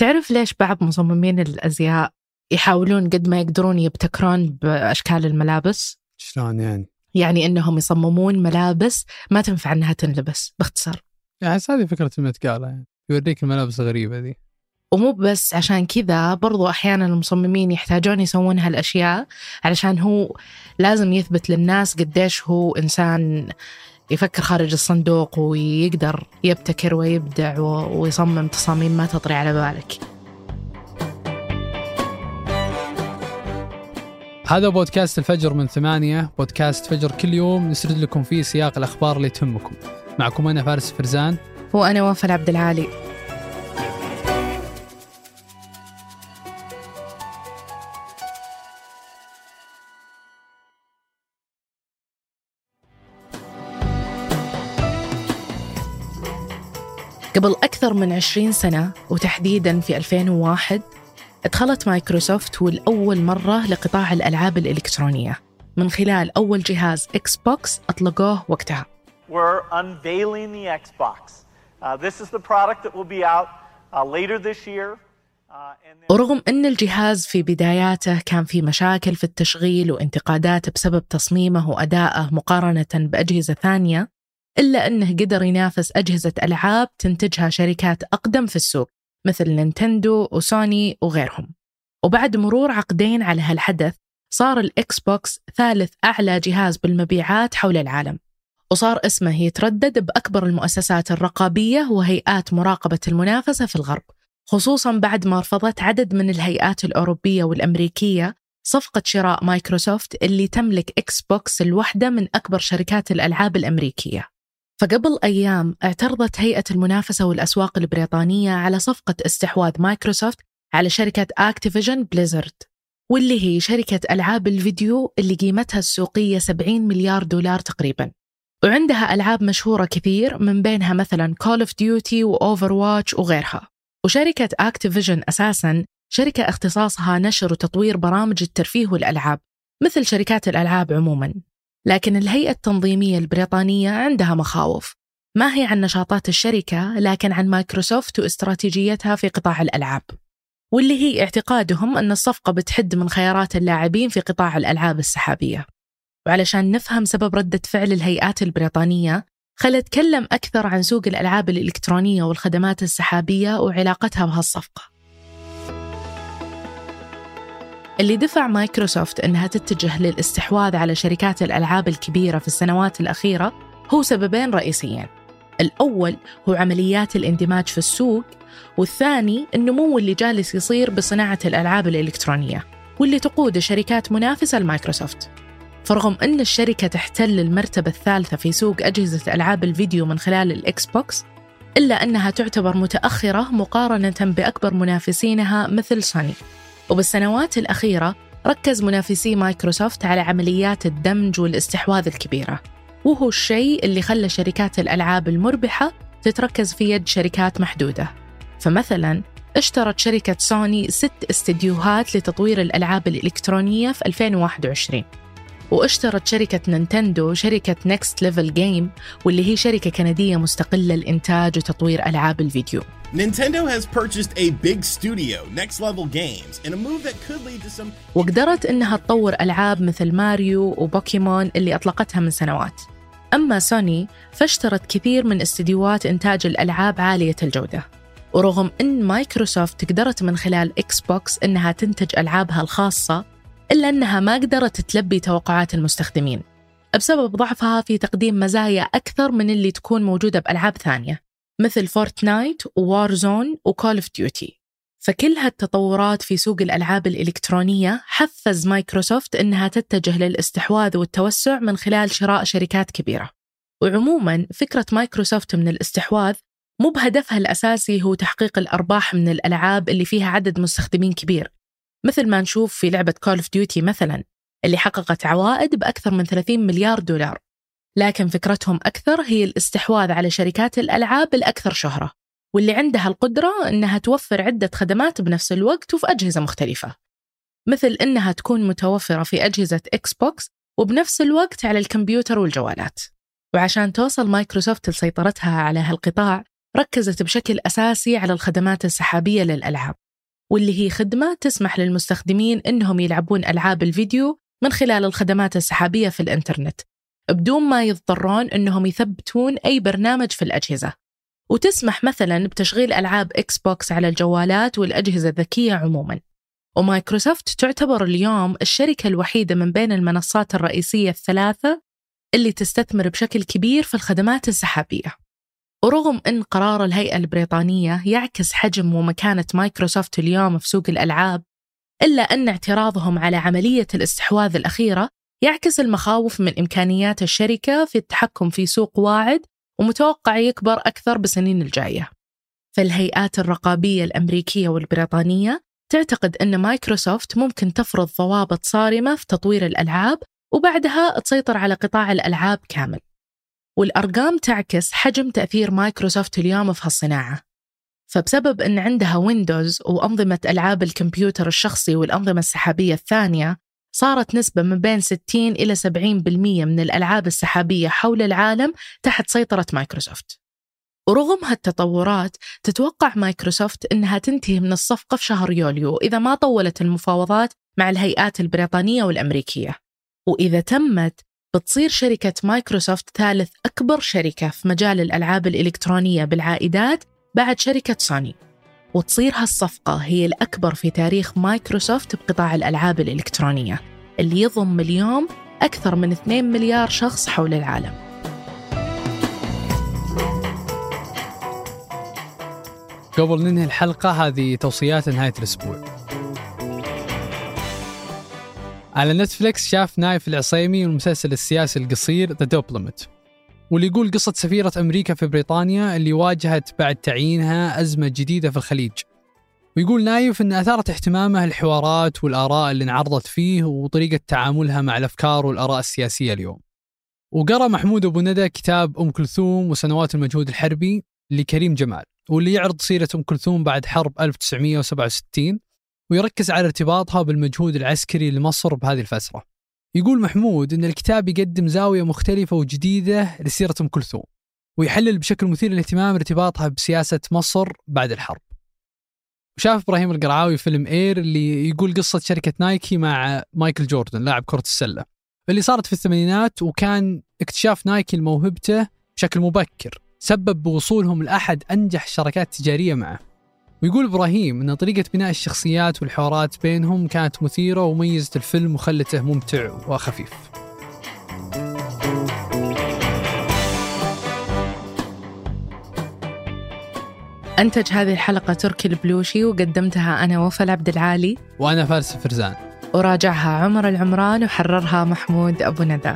تعرف ليش بعض مصممين الأزياء يحاولون قد ما يقدرون يبتكرون بأشكال الملابس؟ شلون يعني؟ يعني إنهم يصممون ملابس ما تنفع إنها تنلبس باختصار يعني هذه فكرة المتقالة يعني يوريك الملابس الغريبة ذي ومو بس عشان كذا برضو أحيانا المصممين يحتاجون يسوون هالأشياء علشان هو لازم يثبت للناس قديش هو إنسان يفكر خارج الصندوق ويقدر يبتكر ويبدع ويصمم تصاميم ما تطري على بالك. هذا بودكاست الفجر من ثمانية بودكاست فجر كل يوم نسرد لكم فيه سياق الأخبار اللي تهمكم. معكم أنا فارس فرزان. وأنا وفاء عبد العالي. قبل أكثر من 20 سنة وتحديدا في 2001 دخلت مايكروسوفت ولأول مرة لقطاع الألعاب الإلكترونية من خلال أول جهاز إكس بوكس أطلقوه وقتها we're unveiling the Xbox. Uh, this is the product that will be out uh, later this year. Uh, ورغم أن الجهاز في بداياته كان في مشاكل في التشغيل وانتقادات بسبب تصميمه وأدائه مقارنة بأجهزة ثانية إلا أنه قدر ينافس أجهزة ألعاب تنتجها شركات أقدم في السوق مثل نينتندو وسوني وغيرهم. وبعد مرور عقدين على هالحدث صار الإكس بوكس ثالث أعلى جهاز بالمبيعات حول العالم. وصار اسمه يتردد بأكبر المؤسسات الرقابية وهيئات مراقبة المنافسة في الغرب خصوصا بعد ما رفضت عدد من الهيئات الأوروبية والأمريكية صفقة شراء مايكروسوفت اللي تملك إكس بوكس لوحدة من أكبر شركات الألعاب الأمريكية. فقبل أيام اعترضت هيئة المنافسة والأسواق البريطانية على صفقة استحواذ مايكروسوفت على شركة أكتيفيجن بليزرد واللي هي شركة ألعاب الفيديو اللي قيمتها السوقية 70 مليار دولار تقريباً. وعندها ألعاب مشهورة كثير من بينها مثلا Call of Duty وأوفر واتش وغيرها وشركة أكتيفيجن أساسا شركة اختصاصها نشر وتطوير برامج الترفيه والألعاب مثل شركات الألعاب عموما. لكن الهيئة التنظيمية البريطانية عندها مخاوف. ما هي عن نشاطات الشركة لكن عن مايكروسوفت واستراتيجيتها في قطاع الألعاب. واللي هي اعتقادهم أن الصفقة بتحد من خيارات اللاعبين في قطاع الألعاب السحابية. وعلشان نفهم سبب ردة فعل الهيئات البريطانية خل أتكلم أكثر عن سوق الألعاب الإلكترونية والخدمات السحابية وعلاقتها بهالصفقة. اللي دفع مايكروسوفت أنها تتجه للاستحواذ على شركات الألعاب الكبيرة في السنوات الأخيرة هو سببين رئيسيين. الأول هو عمليات الاندماج في السوق والثاني النمو اللي جالس يصير بصناعة الألعاب الإلكترونية واللي تقود شركات منافسة لمايكروسوفت. فرغم أن الشركة تحتل المرتبة الثالثة في سوق أجهزة ألعاب الفيديو من خلال الإكس بوكس إلا أنها تعتبر متأخرة مقارنة بأكبر منافسينها مثل سوني. وبالسنوات الأخيرة ركز منافسي مايكروسوفت على عمليات الدمج والاستحواذ الكبيرة. وهو الشيء اللي خلى شركات الألعاب المربحة تتركز في يد شركات محدودة. فمثلا اشترت شركة سوني ست استديوهات لتطوير الألعاب الإلكترونية في 2021 واشترت شركة نينتندو شركة Next Level Games واللي هي شركة كندية مستقلة لإنتاج وتطوير ألعاب الفيديو. Nintendo has purchased a big studio, Next Level Games, in a move that could lead to some وقدرت إنها تطور ألعاب مثل ماريو وبوكيمون اللي أطلقتها من سنوات. أما سوني فاشترت كثير من استديوهات إنتاج الألعاب عالية الجودة. ورغم أن مايكروسوفت قدرت من خلال إكس بوكس إنها تنتج ألعابها الخاصة إلا أنها ما قدرت تلبي توقعات المستخدمين بسبب ضعفها في تقديم مزايا أكثر من اللي تكون موجودة بألعاب ثانية مثل فورتنايت ووار زون وكول اوف ديوتي فكل هالتطورات في سوق الألعاب الإلكترونية حفز مايكروسوفت إنها تتجه للاستحواذ والتوسع من خلال شراء شركات كبيرة. وعموما فكرة مايكروسوفت من الاستحواذ مو بهدفها الأساسي هو تحقيق الأرباح من الألعاب اللي فيها عدد مستخدمين كبير. مثل ما نشوف في لعبة كول اوف ديوتي مثلا اللي حققت عوائد بأكثر من 30 مليار دولار. لكن فكرتهم أكثر هي الاستحواذ على شركات الألعاب الأكثر شهرة واللي عندها القدرة أنها توفر عدة خدمات بنفس الوقت وفي أجهزة مختلفة. مثل أنها تكون متوفرة في أجهزة إكس بوكس وبنفس الوقت على الكمبيوتر والجوالات. وعشان توصل مايكروسوفت لسيطرتها على هالقطاع ركزت بشكل أساسي على الخدمات السحابية للألعاب. واللي هي خدمة تسمح للمستخدمين إنهم يلعبون ألعاب الفيديو من خلال الخدمات السحابية في الإنترنت بدون ما يضطرون إنهم يثبتون أي برنامج في الأجهزة. وتسمح مثلا بتشغيل ألعاب إكس بوكس على الجوالات والأجهزة الذكية عموما. ومايكروسوفت تعتبر اليوم الشركة الوحيدة من بين المنصات الرئيسية الثلاثة اللي تستثمر بشكل كبير في الخدمات السحابية. ورغم أن قرار الهيئة البريطانية يعكس حجم ومكانة مايكروسوفت اليوم في سوق الألعاب إلا أن اعتراضهم على عملية الاستحواذ الأخيرة يعكس المخاوف من إمكانيات الشركة في التحكم في سوق واعد ومتوقع يكبر أكثر بالسنين الجاية. فالهيئات الرقابية الأمريكية والبريطانية تعتقد أن مايكروسوفت ممكن تفرض ضوابط صارمة في تطوير الألعاب وبعدها تسيطر على قطاع الألعاب كامل. والأرقام تعكس حجم تأثير مايكروسوفت اليوم في هالصناعة. فبسبب أن عندها ويندوز وأنظمة ألعاب الكمبيوتر الشخصي والأنظمة السحابية الثانية صارت نسبة من بين 60 إلى 70% من الألعاب السحابية حول العالم تحت سيطرة مايكروسوفت. ورغم هالتطورات تتوقع مايكروسوفت أنها تنتهي من الصفقة في شهر يوليو إذا ما طولت المفاوضات مع الهيئات البريطانية والأمريكية. وإذا تمت بتصير شركة مايكروسوفت ثالث أكبر شركة في مجال الألعاب الإلكترونية بالعائدات بعد شركة سوني. وتصير هالصفقة هي الأكبر في تاريخ مايكروسوفت بقطاع الألعاب الإلكترونية اللي يضم اليوم أكثر من 2 مليار شخص حول العالم. قبل ننهي الحلقة هذه توصيات نهاية الأسبوع. على نتفلكس شاف نايف العصيمي المسلسل السياسي القصير The Diplomat واللي يقول قصة سفيرة أمريكا في بريطانيا اللي واجهت بعد تعيينها أزمة جديدة في الخليج. ويقول نايف أن أثارت اهتمامه الحوارات والآراء اللي انعرضت فيه وطريقة تعاملها مع الأفكار والآراء السياسية اليوم. وقرأ محمود أبو ندى كتاب أم كلثوم وسنوات المجهود الحربي لكريم جمال واللي يعرض سيرة أم كلثوم بعد حرب 1967 ويركز على ارتباطها بالمجهود العسكري لمصر بهذه الفترة يقول محمود أن الكتاب يقدم زاوية مختلفة وجديدة لسيرة أم كلثوم ويحلل بشكل مثير للاهتمام ارتباطها بسياسة مصر بعد الحرب. وشاف إبراهيم القرعاوي فيلم إير اللي يقول قصة شركة نايكي مع مايكل جوردن لاعب كرة السلة. اللي صارت في الثمانينات وكان اكتشاف نايكي لموهبته بشكل مبكر سبب بوصولهم لأحد أنجح الشراكات التجارية معه. ويقول إبراهيم إن طريقة بناء الشخصيات والحوارات بينهم كانت مثيرة وميزت الفيلم وخلته ممتع وخفيف. أنتج هذه الحلقة تركي البلوشي وقدمتها أنا وفاء عبد العالي وأنا فارس فرزان. وراجعها عمر العمران وحررها محمود أبو ندى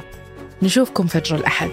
نشوفكم فجر الأحد